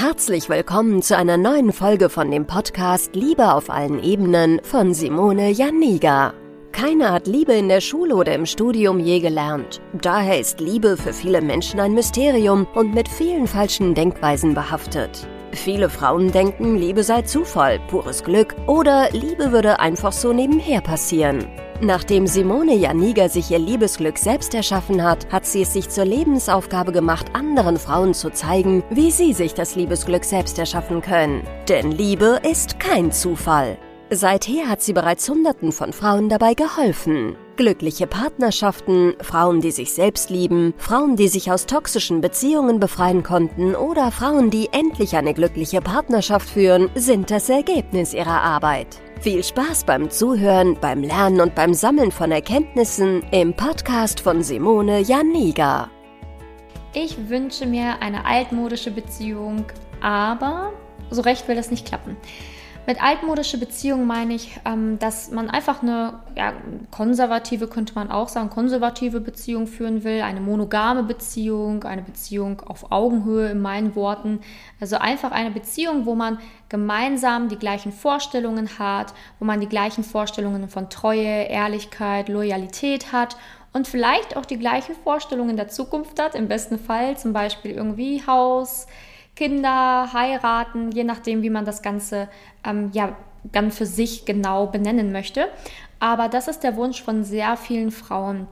Herzlich willkommen zu einer neuen Folge von dem Podcast Liebe auf allen Ebenen von Simone Janiga. Keiner hat Liebe in der Schule oder im Studium je gelernt. Daher ist Liebe für viele Menschen ein Mysterium und mit vielen falschen Denkweisen behaftet. Viele Frauen denken, Liebe sei Zufall, pures Glück oder Liebe würde einfach so nebenher passieren. Nachdem Simone Janiga sich ihr Liebesglück selbst erschaffen hat, hat sie es sich zur Lebensaufgabe gemacht, anderen Frauen zu zeigen, wie sie sich das Liebesglück selbst erschaffen können. Denn Liebe ist kein Zufall. Seither hat sie bereits Hunderten von Frauen dabei geholfen. Glückliche Partnerschaften, Frauen, die sich selbst lieben, Frauen, die sich aus toxischen Beziehungen befreien konnten oder Frauen, die endlich eine glückliche Partnerschaft führen, sind das Ergebnis ihrer Arbeit. Viel Spaß beim Zuhören, beim Lernen und beim Sammeln von Erkenntnissen im Podcast von Simone Janiga. Ich wünsche mir eine altmodische Beziehung, aber so recht will das nicht klappen. Mit altmodische Beziehung meine ich, ähm, dass man einfach eine ja, konservative, könnte man auch sagen, konservative Beziehung führen will, eine monogame Beziehung, eine Beziehung auf Augenhöhe in meinen Worten. Also einfach eine Beziehung, wo man gemeinsam die gleichen Vorstellungen hat, wo man die gleichen Vorstellungen von Treue, Ehrlichkeit, Loyalität hat und vielleicht auch die gleichen Vorstellungen der Zukunft hat, im besten Fall zum Beispiel irgendwie Haus, Kinder, heiraten, je nachdem, wie man das Ganze ähm, ja dann für sich genau benennen möchte. Aber das ist der Wunsch von sehr vielen Frauen.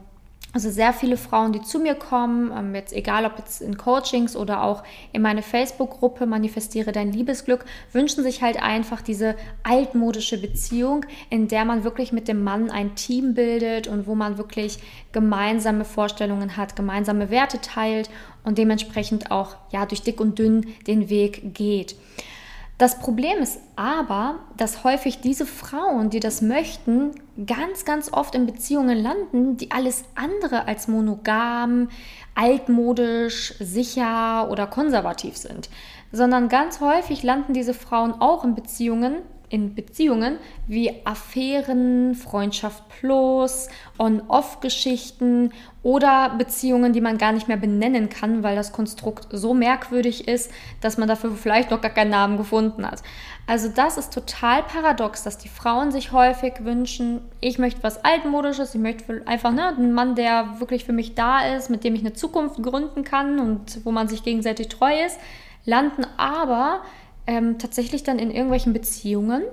Also sehr viele Frauen, die zu mir kommen, ähm, jetzt egal ob jetzt in Coachings oder auch in meine Facebook-Gruppe Manifestiere dein Liebesglück, wünschen sich halt einfach diese altmodische Beziehung, in der man wirklich mit dem Mann ein Team bildet und wo man wirklich gemeinsame Vorstellungen hat, gemeinsame Werte teilt und dementsprechend auch ja durch dick und dünn den Weg geht. Das Problem ist aber, dass häufig diese Frauen, die das möchten, ganz, ganz oft in Beziehungen landen, die alles andere als monogam, altmodisch, sicher oder konservativ sind, sondern ganz häufig landen diese Frauen auch in Beziehungen, in Beziehungen wie Affären, Freundschaft plus, On-Off-Geschichten oder Beziehungen, die man gar nicht mehr benennen kann, weil das Konstrukt so merkwürdig ist, dass man dafür vielleicht noch gar keinen Namen gefunden hat. Also das ist total paradox, dass die Frauen sich häufig wünschen, ich möchte was altmodisches, ich möchte einfach ne, einen Mann, der wirklich für mich da ist, mit dem ich eine Zukunft gründen kann und wo man sich gegenseitig treu ist, landen aber ähm, tatsächlich dann in irgendwelchen Beziehungen,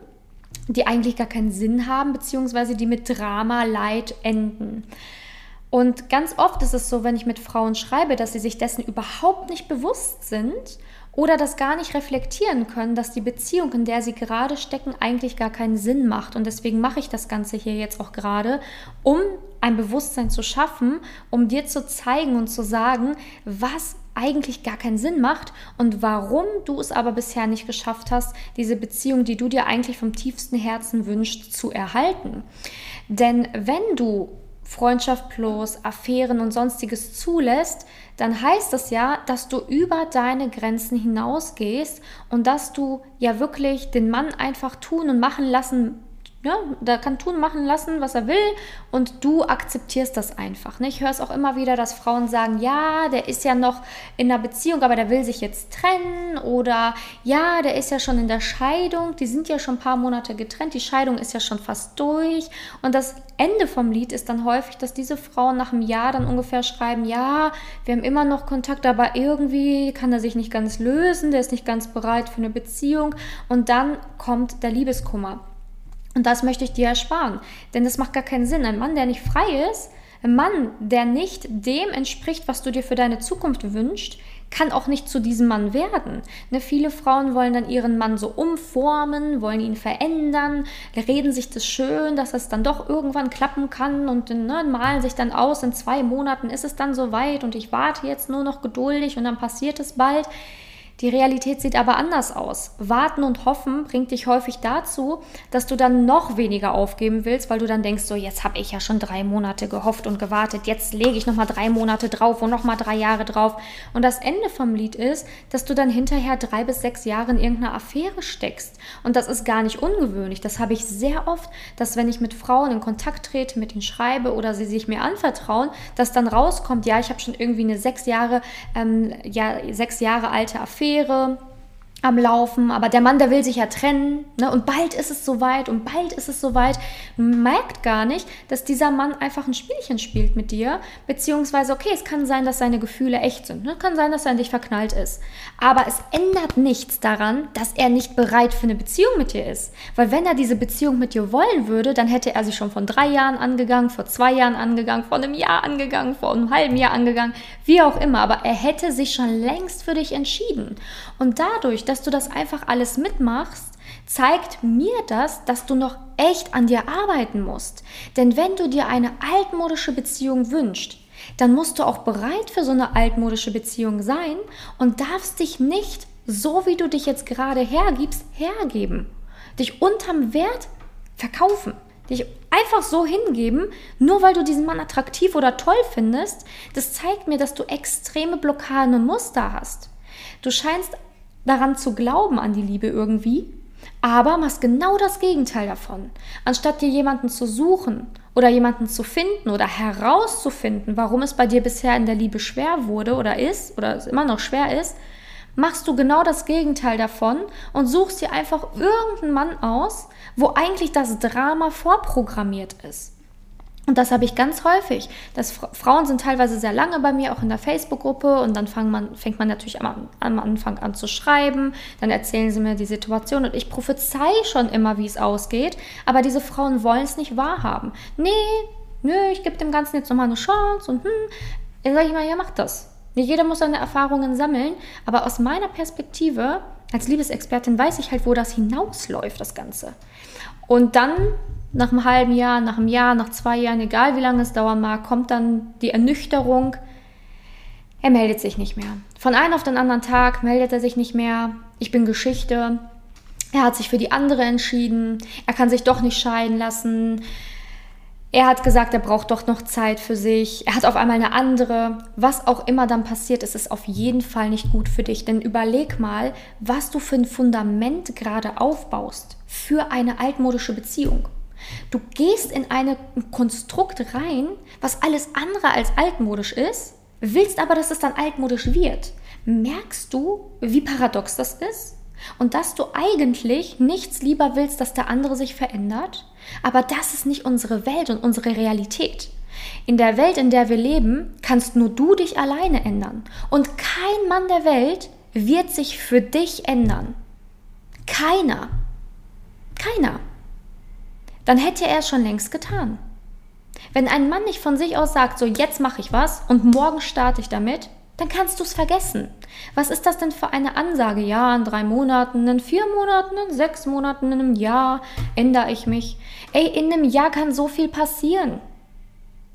die eigentlich gar keinen Sinn haben, beziehungsweise die mit Drama, Leid enden. Und ganz oft ist es so, wenn ich mit Frauen schreibe, dass sie sich dessen überhaupt nicht bewusst sind oder das gar nicht reflektieren können, dass die Beziehung, in der sie gerade stecken, eigentlich gar keinen Sinn macht. Und deswegen mache ich das Ganze hier jetzt auch gerade, um ein Bewusstsein zu schaffen, um dir zu zeigen und zu sagen, was eigentlich gar keinen Sinn macht und warum du es aber bisher nicht geschafft hast, diese Beziehung, die du dir eigentlich vom tiefsten Herzen wünschst, zu erhalten. Denn wenn du Freundschaft plus, Affären und sonstiges zulässt, dann heißt das ja, dass du über deine Grenzen hinausgehst und dass du ja wirklich den Mann einfach tun und machen lassen ja, der kann tun, machen lassen, was er will und du akzeptierst das einfach. Ne? Ich höre es auch immer wieder, dass Frauen sagen, ja, der ist ja noch in einer Beziehung, aber der will sich jetzt trennen oder ja, der ist ja schon in der Scheidung, die sind ja schon ein paar Monate getrennt, die Scheidung ist ja schon fast durch und das Ende vom Lied ist dann häufig, dass diese Frauen nach einem Jahr dann ungefähr schreiben, ja, wir haben immer noch Kontakt, aber irgendwie kann er sich nicht ganz lösen, der ist nicht ganz bereit für eine Beziehung und dann kommt der Liebeskummer. Und das möchte ich dir ersparen. Denn das macht gar keinen Sinn. Ein Mann, der nicht frei ist, ein Mann, der nicht dem entspricht, was du dir für deine Zukunft wünschst, kann auch nicht zu diesem Mann werden. Ne, viele Frauen wollen dann ihren Mann so umformen, wollen ihn verändern, reden sich das schön, dass es dann doch irgendwann klappen kann und ne, malen sich dann aus, in zwei Monaten ist es dann soweit und ich warte jetzt nur noch geduldig und dann passiert es bald. Die Realität sieht aber anders aus. Warten und hoffen bringt dich häufig dazu, dass du dann noch weniger aufgeben willst, weil du dann denkst, so jetzt habe ich ja schon drei Monate gehofft und gewartet, jetzt lege ich nochmal drei Monate drauf und nochmal drei Jahre drauf. Und das Ende vom Lied ist, dass du dann hinterher drei bis sechs Jahre in irgendeiner Affäre steckst. Und das ist gar nicht ungewöhnlich. Das habe ich sehr oft, dass wenn ich mit Frauen in Kontakt trete, mit ihnen schreibe oder sie sich mir anvertrauen, dass dann rauskommt, ja, ich habe schon irgendwie eine sechs Jahre, ähm, ja, sechs Jahre alte Affäre Affäre am Laufen, aber der Mann, der will sich ja trennen, ne? und bald ist es soweit und bald ist es soweit. Merkt gar nicht, dass dieser Mann einfach ein Spielchen spielt mit dir, beziehungsweise, okay, es kann sein, dass seine Gefühle echt sind, ne? kann sein, dass er in dich verknallt ist, aber es ändert nichts daran, dass er nicht bereit für eine Beziehung mit dir ist, weil wenn er diese Beziehung mit dir wollen würde, dann hätte er sie schon von drei Jahren angegangen, vor zwei Jahren angegangen, vor einem Jahr angegangen, vor einem halben Jahr angegangen, wie auch immer, aber er hätte sich schon längst für dich entschieden und dadurch, dass du das einfach alles mitmachst, zeigt mir das, dass du noch echt an dir arbeiten musst. Denn wenn du dir eine altmodische Beziehung wünschst, dann musst du auch bereit für so eine altmodische Beziehung sein und darfst dich nicht, so wie du dich jetzt gerade hergibst, hergeben. Dich unterm Wert verkaufen. Dich einfach so hingeben, nur weil du diesen Mann attraktiv oder toll findest, das zeigt mir, dass du extreme Blockaden und Muster hast. Du scheinst daran zu glauben, an die Liebe irgendwie, aber machst genau das Gegenteil davon. Anstatt dir jemanden zu suchen oder jemanden zu finden oder herauszufinden, warum es bei dir bisher in der Liebe schwer wurde oder ist oder es immer noch schwer ist, machst du genau das Gegenteil davon und suchst dir einfach irgendeinen Mann aus, wo eigentlich das Drama vorprogrammiert ist. Und das habe ich ganz häufig. Das Frauen sind teilweise sehr lange bei mir, auch in der Facebook-Gruppe. Und dann man, fängt man natürlich am, am, Anfang an zu schreiben. Dann erzählen sie mir die Situation. Und ich prophezei schon immer, wie es ausgeht. Aber diese Frauen wollen es nicht wahrhaben. Nee, nö, ich gebe dem Ganzen jetzt nochmal eine Chance. Und hm, dann sage ich mal, ja, mach das. Nicht jeder muss seine Erfahrungen sammeln. Aber aus meiner Perspektive als Liebesexpertin weiß ich halt, wo das hinausläuft, das Ganze. Und dann nach einem halben Jahr, nach einem Jahr, nach zwei Jahren, egal wie lange es dauern mag, kommt dann die Ernüchterung. Er meldet sich nicht mehr. Von einem auf den anderen Tag meldet er sich nicht mehr. Ich bin Geschichte. Er hat sich für die andere entschieden. Er kann sich doch nicht scheiden lassen. Er hat gesagt, er braucht doch noch Zeit für sich. Er hat auf einmal eine andere. Was auch immer dann passiert, ist es auf jeden Fall nicht gut für dich. Denn überleg mal, was du für ein Fundament gerade aufbaust für eine altmodische Beziehung. Du gehst in ein Konstrukt rein, was alles andere als altmodisch ist, willst aber, dass es dann altmodisch wird. Merkst du, wie paradox das ist? Und dass du eigentlich nichts lieber willst, dass der andere sich verändert? Aber das ist nicht unsere Welt und unsere Realität. In der Welt, in der wir leben, kannst nur du dich alleine ändern. Und kein Mann der Welt wird sich für dich ändern. Keiner. Keiner dann hätte er es schon längst getan. Wenn ein Mann nicht von sich aus sagt, so jetzt mache ich was und morgen starte ich damit, dann kannst du es vergessen. Was ist das denn für eine Ansage? Ja, in drei Monaten, in vier Monaten, in sechs Monaten, in einem Jahr ändere ich mich. Ey, in einem Jahr kann so viel passieren.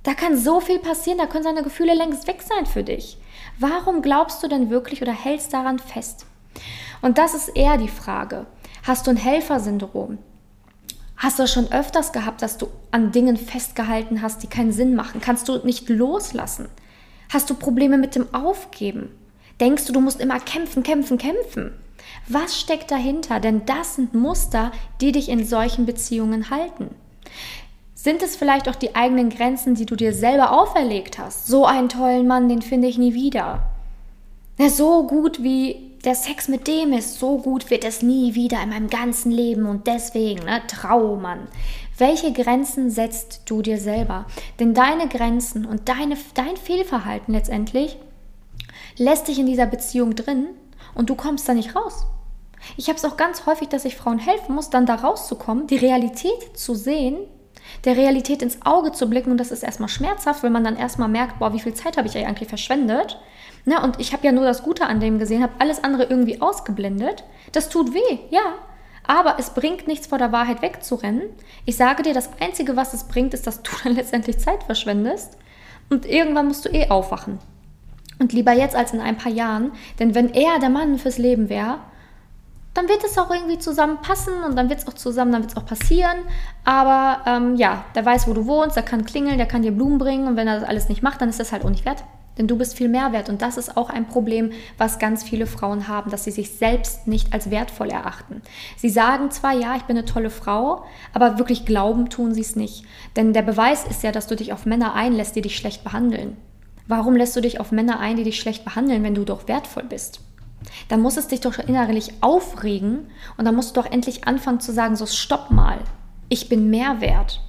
Da kann so viel passieren, da können seine Gefühle längst weg sein für dich. Warum glaubst du denn wirklich oder hältst daran fest? Und das ist eher die Frage. Hast du ein Helfersyndrom? Hast du schon öfters gehabt, dass du an Dingen festgehalten hast, die keinen Sinn machen? Kannst du nicht loslassen? Hast du Probleme mit dem Aufgeben? Denkst du, du musst immer kämpfen, kämpfen, kämpfen? Was steckt dahinter? Denn das sind Muster, die dich in solchen Beziehungen halten. Sind es vielleicht auch die eigenen Grenzen, die du dir selber auferlegt hast? So einen tollen Mann, den finde ich nie wieder. Na, so gut wie der Sex mit dem ist, so gut wird es nie wieder in meinem ganzen Leben und deswegen, ne, Traummann. Welche Grenzen setzt du dir selber? Denn deine Grenzen und deine, dein Fehlverhalten letztendlich lässt dich in dieser Beziehung drin und du kommst da nicht raus. Ich habe es auch ganz häufig, dass ich Frauen helfen muss, dann da rauszukommen, die Realität zu sehen, der Realität ins Auge zu blicken und das ist erstmal schmerzhaft, weil man dann erstmal merkt, boah, wie viel Zeit habe ich eigentlich verschwendet Ne? Und ich habe ja nur das Gute an dem gesehen, habe alles andere irgendwie ausgeblendet. Das tut weh, ja. Aber es bringt nichts vor der Wahrheit wegzurennen. Ich sage dir, das Einzige, was es bringt, ist, dass du dann letztendlich Zeit verschwendest. Und irgendwann musst du eh aufwachen. Und lieber jetzt als in ein paar Jahren. Denn wenn er der Mann fürs Leben wäre, dann wird es auch irgendwie zusammenpassen und dann wird es auch zusammen, dann wird es auch passieren. Aber ähm, ja, der weiß, wo du wohnst, der kann klingeln, der kann dir Blumen bringen und wenn er das alles nicht macht, dann ist das halt auch nicht wert. Denn du bist viel mehr wert. Und das ist auch ein Problem, was ganz viele Frauen haben, dass sie sich selbst nicht als wertvoll erachten. Sie sagen zwar, ja, ich bin eine tolle Frau, aber wirklich glauben tun sie es nicht. Denn der Beweis ist ja, dass du dich auf Männer einlässt, die dich schlecht behandeln. Warum lässt du dich auf Männer ein, die dich schlecht behandeln, wenn du doch wertvoll bist? Dann muss es dich doch innerlich aufregen und dann musst du doch endlich anfangen zu sagen, so stopp mal, ich bin mehr wert.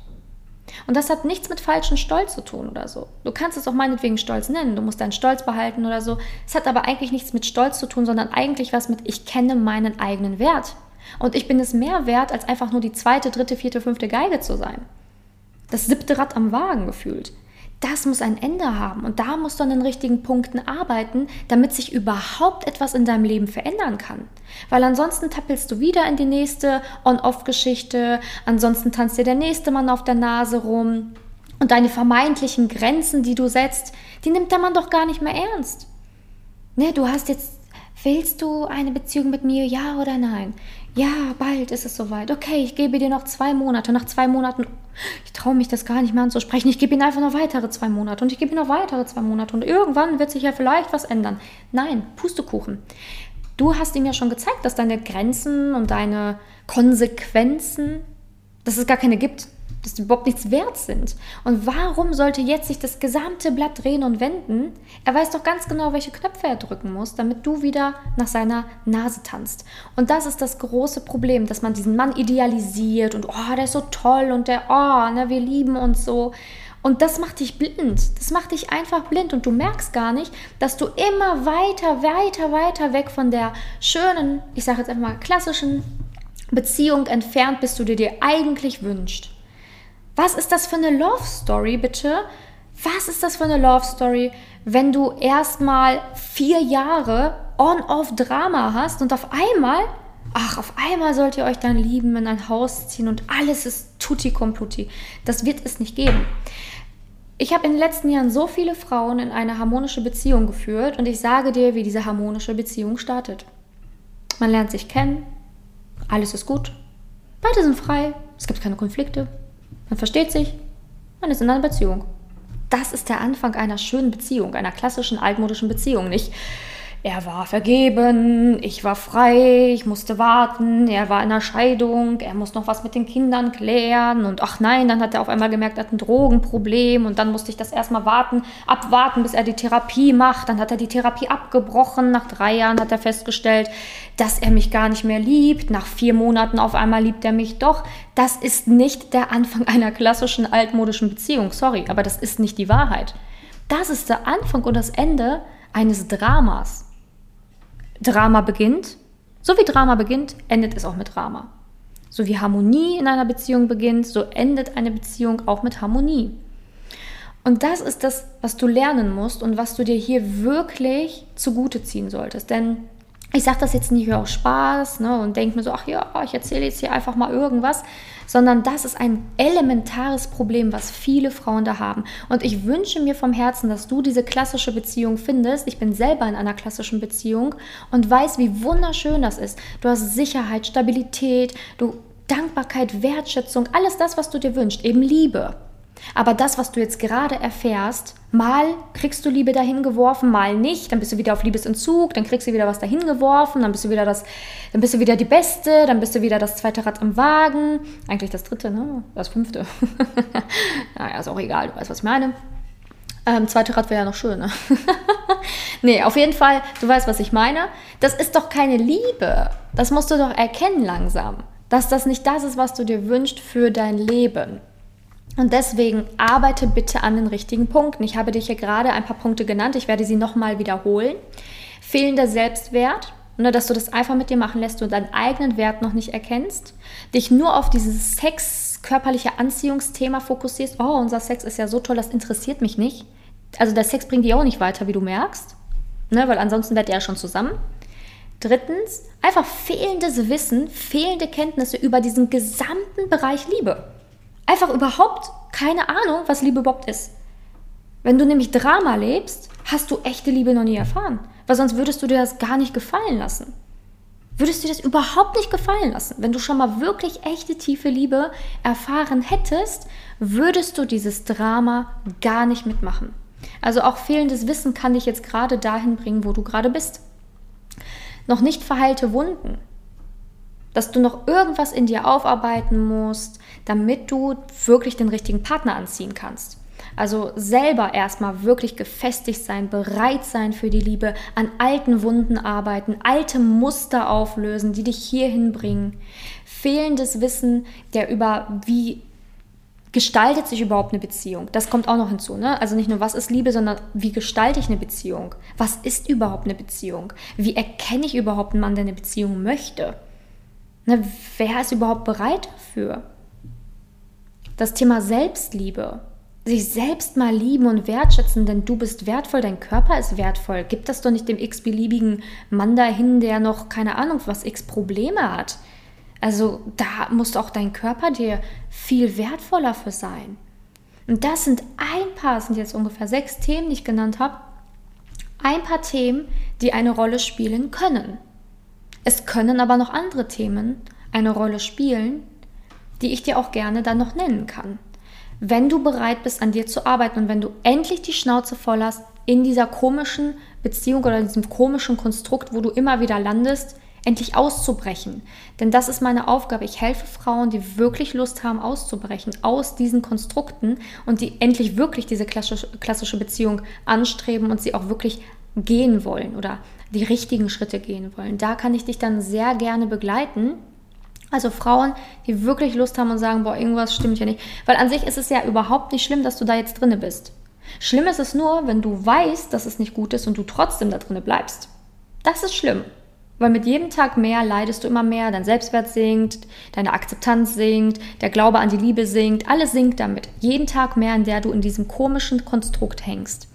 Und das hat nichts mit falschem Stolz zu tun oder so. Du kannst es auch meinetwegen Stolz nennen, du musst deinen Stolz behalten oder so. Es hat aber eigentlich nichts mit Stolz zu tun, sondern eigentlich was mit ich kenne meinen eigenen Wert. Und ich bin es mehr wert, als einfach nur die zweite, dritte, vierte, fünfte Geige zu sein. Das siebte Rad am Wagen gefühlt das muss ein Ende haben und da musst du an den richtigen Punkten arbeiten, damit sich überhaupt etwas in deinem Leben verändern kann. Weil ansonsten tappelst du wieder in die nächste On-Off-Geschichte, ansonsten tanzt dir der nächste Mann auf der Nase rum und deine vermeintlichen Grenzen, die du setzt, die nimmt der Mann doch gar nicht mehr ernst. Ne, du hast jetzt, willst du eine Beziehung mit mir, ja oder nein? Ja, bald ist es soweit. Okay, ich gebe dir noch zwei Monate. Nach zwei Monaten, ich traue mich das gar nicht mehr anzusprechen. Ich gebe ihm einfach noch weitere zwei Monate und ich gebe ihm noch weitere zwei Monate und irgendwann wird sich ja vielleicht was ändern. Nein, Pustekuchen. Du hast ihm ja schon gezeigt, dass deine Grenzen und deine Konsequenzen, dass es gar keine gibt dass die überhaupt nichts wert sind. Und warum sollte jetzt sich das gesamte Blatt drehen und wenden? Er weiß doch ganz genau, welche Knöpfe er drücken muss, damit du wieder nach seiner Nase tanzt. Und das ist das große Problem, dass man diesen Mann idealisiert und oh, der ist so toll und der, oh, ne, wir lieben uns so. Und das macht dich blind. Das macht dich einfach blind und du merkst gar nicht, dass du immer weiter, weiter, weiter weg von der schönen, ich sage jetzt einfach mal klassischen Beziehung entfernt bist, du dir eigentlich wünschst. Was ist das für eine Love Story, bitte? Was ist das für eine Love Story, wenn du erstmal vier Jahre On-Off-Drama hast und auf einmal, ach, auf einmal sollt ihr euch dann lieben, in ein Haus ziehen und alles ist tutti compluti. Das wird es nicht geben. Ich habe in den letzten Jahren so viele Frauen in eine harmonische Beziehung geführt und ich sage dir, wie diese harmonische Beziehung startet. Man lernt sich kennen, alles ist gut, beide sind frei, es gibt keine Konflikte, man versteht sich, man ist in einer Beziehung. Das ist der Anfang einer schönen Beziehung, einer klassischen altmodischen Beziehung, nicht? Er war vergeben, ich war frei, ich musste warten, er war in einer Scheidung, er muss noch was mit den Kindern klären und ach nein, dann hat er auf einmal gemerkt, er hat ein Drogenproblem und dann musste ich das erstmal warten, abwarten, bis er die Therapie macht. Dann hat er die Therapie abgebrochen, nach drei Jahren hat er festgestellt, dass er mich gar nicht mehr liebt, nach vier Monaten auf einmal liebt er mich doch. Das ist nicht der Anfang einer klassischen altmodischen Beziehung, sorry, aber das ist nicht die Wahrheit. Das ist der Anfang und das Ende eines Dramas. Drama beginnt, so wie Drama beginnt, endet es auch mit Drama. So wie Harmonie in einer Beziehung beginnt, so endet eine Beziehung auch mit Harmonie. Und das ist das, was du lernen musst und was du dir hier wirklich zugute ziehen solltest. Denn ich sage das jetzt nicht für aus Spaß ne, und denke mir so, ach ja, ich erzähle jetzt hier einfach mal irgendwas, sondern das ist ein elementares Problem, was viele Frauen da haben. Und ich wünsche mir vom Herzen, dass du diese klassische Beziehung findest. Ich bin selber in einer klassischen Beziehung und weiß, wie wunderschön das ist. Du hast Sicherheit, Stabilität, du Dankbarkeit, Wertschätzung, alles das, was du dir wünschst, eben Liebe. Aber das, was du jetzt gerade erfährst, mal kriegst du Liebe dahin geworfen, mal nicht, dann bist du wieder auf Liebesentzug, dann kriegst du wieder was dahin geworfen, dann bist du wieder das, dann bist du wieder die Beste, dann bist du wieder das zweite Rad am Wagen, eigentlich das dritte, ne? Das fünfte. naja, ist auch egal, du weißt, was ich meine. Ähm, zweite Rad wäre ja noch schön, ne? nee, auf jeden Fall, du weißt, was ich meine. Das ist doch keine Liebe. Das musst du doch erkennen langsam, dass das nicht das ist, was du dir wünschst für dein Leben. Und deswegen arbeite bitte an den richtigen Punkten. Ich habe dich hier gerade ein paar Punkte genannt. Ich werde sie nochmal wiederholen. Fehlender Selbstwert, ne, dass du das einfach mit dir machen lässt und deinen eigenen Wert noch nicht erkennst. Dich nur auf dieses Sex, körperliche Anziehungsthema fokussierst. Oh, unser Sex ist ja so toll, das interessiert mich nicht. Also der Sex bringt dich auch nicht weiter, wie du merkst. Ne, weil ansonsten werdet ihr ja schon zusammen. Drittens, einfach fehlendes Wissen, fehlende Kenntnisse über diesen gesamten Bereich Liebe einfach überhaupt keine Ahnung, was Liebe überhaupt ist. Wenn du nämlich Drama lebst, hast du echte Liebe noch nie erfahren. Weil sonst würdest du dir das gar nicht gefallen lassen. Würdest du dir das überhaupt nicht gefallen lassen? Wenn du schon mal wirklich echte tiefe Liebe erfahren hättest, würdest du dieses Drama gar nicht mitmachen. Also auch fehlendes Wissen kann dich jetzt gerade dahin bringen, wo du gerade bist. Noch nicht verheilte Wunden, dass du noch irgendwas in dir aufarbeiten musst, damit du wirklich den richtigen Partner anziehen kannst. Also selber erstmal wirklich gefestigt sein, bereit sein für die Liebe, an alten Wunden arbeiten, alte Muster auflösen, die dich hierhin bringen. Fehlendes Wissen, der über wie gestaltet sich überhaupt eine Beziehung? Das kommt auch noch hinzu. Ne? Also nicht nur, was ist Liebe, sondern wie gestalte ich eine Beziehung? Was ist überhaupt eine Beziehung? Wie erkenne ich überhaupt einen Mann, der eine Beziehung möchte? Ne, wer ist überhaupt bereit dafür? Das Thema Selbstliebe. Sich selbst mal lieben und wertschätzen, denn du bist wertvoll, dein Körper ist wertvoll. Gib das doch nicht dem x-beliebigen Mann dahin, der noch keine Ahnung, was x Probleme hat. Also da muss auch dein Körper dir viel wertvoller für sein. Und das sind ein paar, sind jetzt ungefähr sechs Themen, die ich genannt habe. Ein paar Themen, die eine Rolle spielen können. Es können aber noch andere Themen eine Rolle spielen, die ich dir auch gerne dann noch nennen kann. Wenn du bereit bist, an dir zu arbeiten und wenn du endlich die Schnauze voll hast in dieser komischen Beziehung oder in diesem komischen Konstrukt, wo du immer wieder landest, endlich auszubrechen. Denn das ist meine Aufgabe. Ich helfe Frauen, die wirklich Lust haben, auszubrechen aus diesen Konstrukten und die endlich wirklich diese klassische Beziehung anstreben und sie auch wirklich gehen wollen oder die richtigen Schritte gehen wollen. Da kann ich dich dann sehr gerne begleiten. Also Frauen, die wirklich Lust haben und sagen, boah, irgendwas stimmt ja nicht. Weil an sich ist es ja überhaupt nicht schlimm, dass du da jetzt drinne bist. Schlimm ist es nur, wenn du weißt, dass es nicht gut ist und du trotzdem da drinne bleibst. Das ist schlimm. Weil mit jedem Tag mehr leidest du immer mehr, dein Selbstwert sinkt, deine Akzeptanz sinkt, der Glaube an die Liebe sinkt, alles sinkt damit. Jeden Tag mehr, in der du in diesem komischen Konstrukt hängst.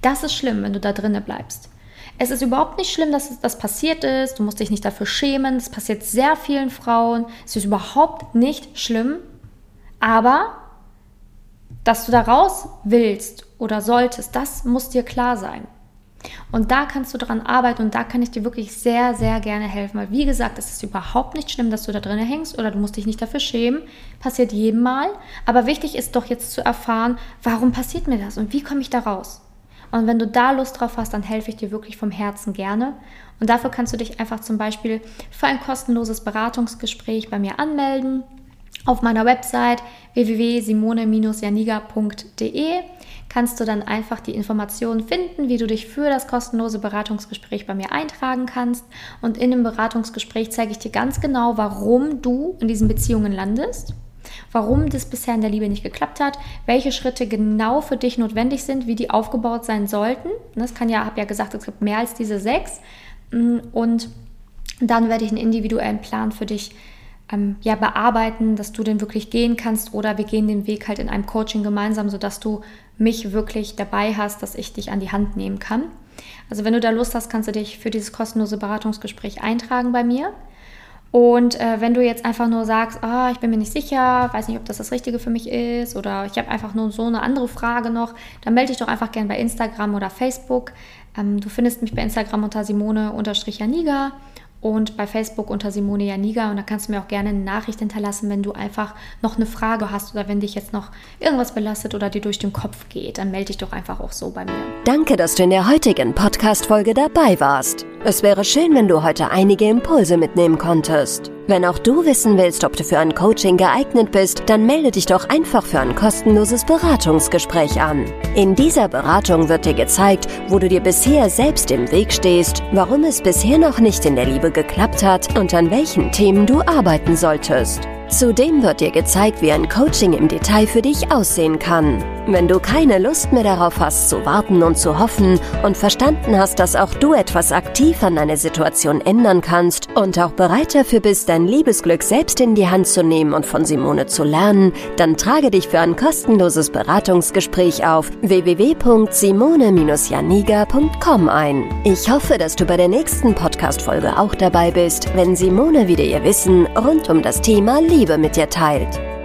Das ist schlimm, wenn du da drinne bleibst. Es ist überhaupt nicht schlimm, dass das passiert ist. Du musst dich nicht dafür schämen. Es passiert sehr vielen Frauen. Es ist überhaupt nicht schlimm. Aber dass du da raus willst oder solltest, das muss dir klar sein. Und da kannst du daran arbeiten und da kann ich dir wirklich sehr, sehr gerne helfen. Weil, wie gesagt, es ist überhaupt nicht schlimm, dass du da drin hängst oder du musst dich nicht dafür schämen. Passiert jedem Mal. Aber wichtig ist doch jetzt zu erfahren, warum passiert mir das und wie komme ich da raus? Und wenn du da Lust drauf hast, dann helfe ich dir wirklich vom Herzen gerne. Und dafür kannst du dich einfach zum Beispiel für ein kostenloses Beratungsgespräch bei mir anmelden auf meiner Website www.simone-janiga.de kannst du dann einfach die Informationen finden, wie du dich für das kostenlose Beratungsgespräch bei mir eintragen kannst. Und in dem Beratungsgespräch zeige ich dir ganz genau, warum du in diesen Beziehungen landest, warum das bisher in der Liebe nicht geklappt hat, welche Schritte genau für dich notwendig sind, wie die aufgebaut sein sollten. Das kann ja, habe ja gesagt, es gibt mehr als diese sechs. Und dann werde ich einen individuellen Plan für dich ähm, ja, bearbeiten, dass du den wirklich gehen kannst oder wir gehen den Weg halt in einem Coaching gemeinsam, sodass du mich wirklich dabei hast, dass ich dich an die Hand nehmen kann. Also wenn du da Lust hast, kannst du dich für dieses kostenlose Beratungsgespräch eintragen bei mir. Und äh, wenn du jetzt einfach nur sagst, ah, ich bin mir nicht sicher, weiß nicht, ob das das Richtige für mich ist oder ich habe einfach nur so eine andere Frage noch, dann melde dich doch einfach gerne bei Instagram oder Facebook. Ähm, du findest mich bei Instagram unter Simone-Janiga und bei Facebook unter Simone Janiga. Und da kannst du mir auch gerne eine Nachricht hinterlassen, wenn du einfach noch eine Frage hast oder wenn dich jetzt noch irgendwas belastet oder dir durch den Kopf geht. Dann melde dich doch einfach auch so bei mir. Danke, dass du in der heutigen Podcast-Folge dabei warst. Es wäre schön, wenn du heute einige Impulse mitnehmen konntest. Wenn auch du wissen willst, ob du für ein Coaching geeignet bist, dann melde dich doch einfach für ein kostenloses Beratungsgespräch an. In dieser Beratung wird dir gezeigt, wo du dir bisher selbst im Weg stehst, warum es bisher noch nicht in der Liebe geklappt hat und an welchen Themen du arbeiten solltest. Zudem wird dir gezeigt, wie ein Coaching im Detail für dich aussehen kann. Wenn du keine Lust mehr darauf hast, zu warten und zu hoffen und verstanden hast, dass auch du etwas aktiv an deiner Situation ändern kannst und auch bereit dafür bist, dein Liebesglück selbst in die Hand zu nehmen und von Simone zu lernen, dann trage dich für ein kostenloses Beratungsgespräch auf www.simone-janiga.com ein. Ich hoffe, dass du bei der nächsten Podcast-Folge auch dabei bist, wenn Simone wieder ihr Wissen rund um das Thema Liebe mit dir teilt.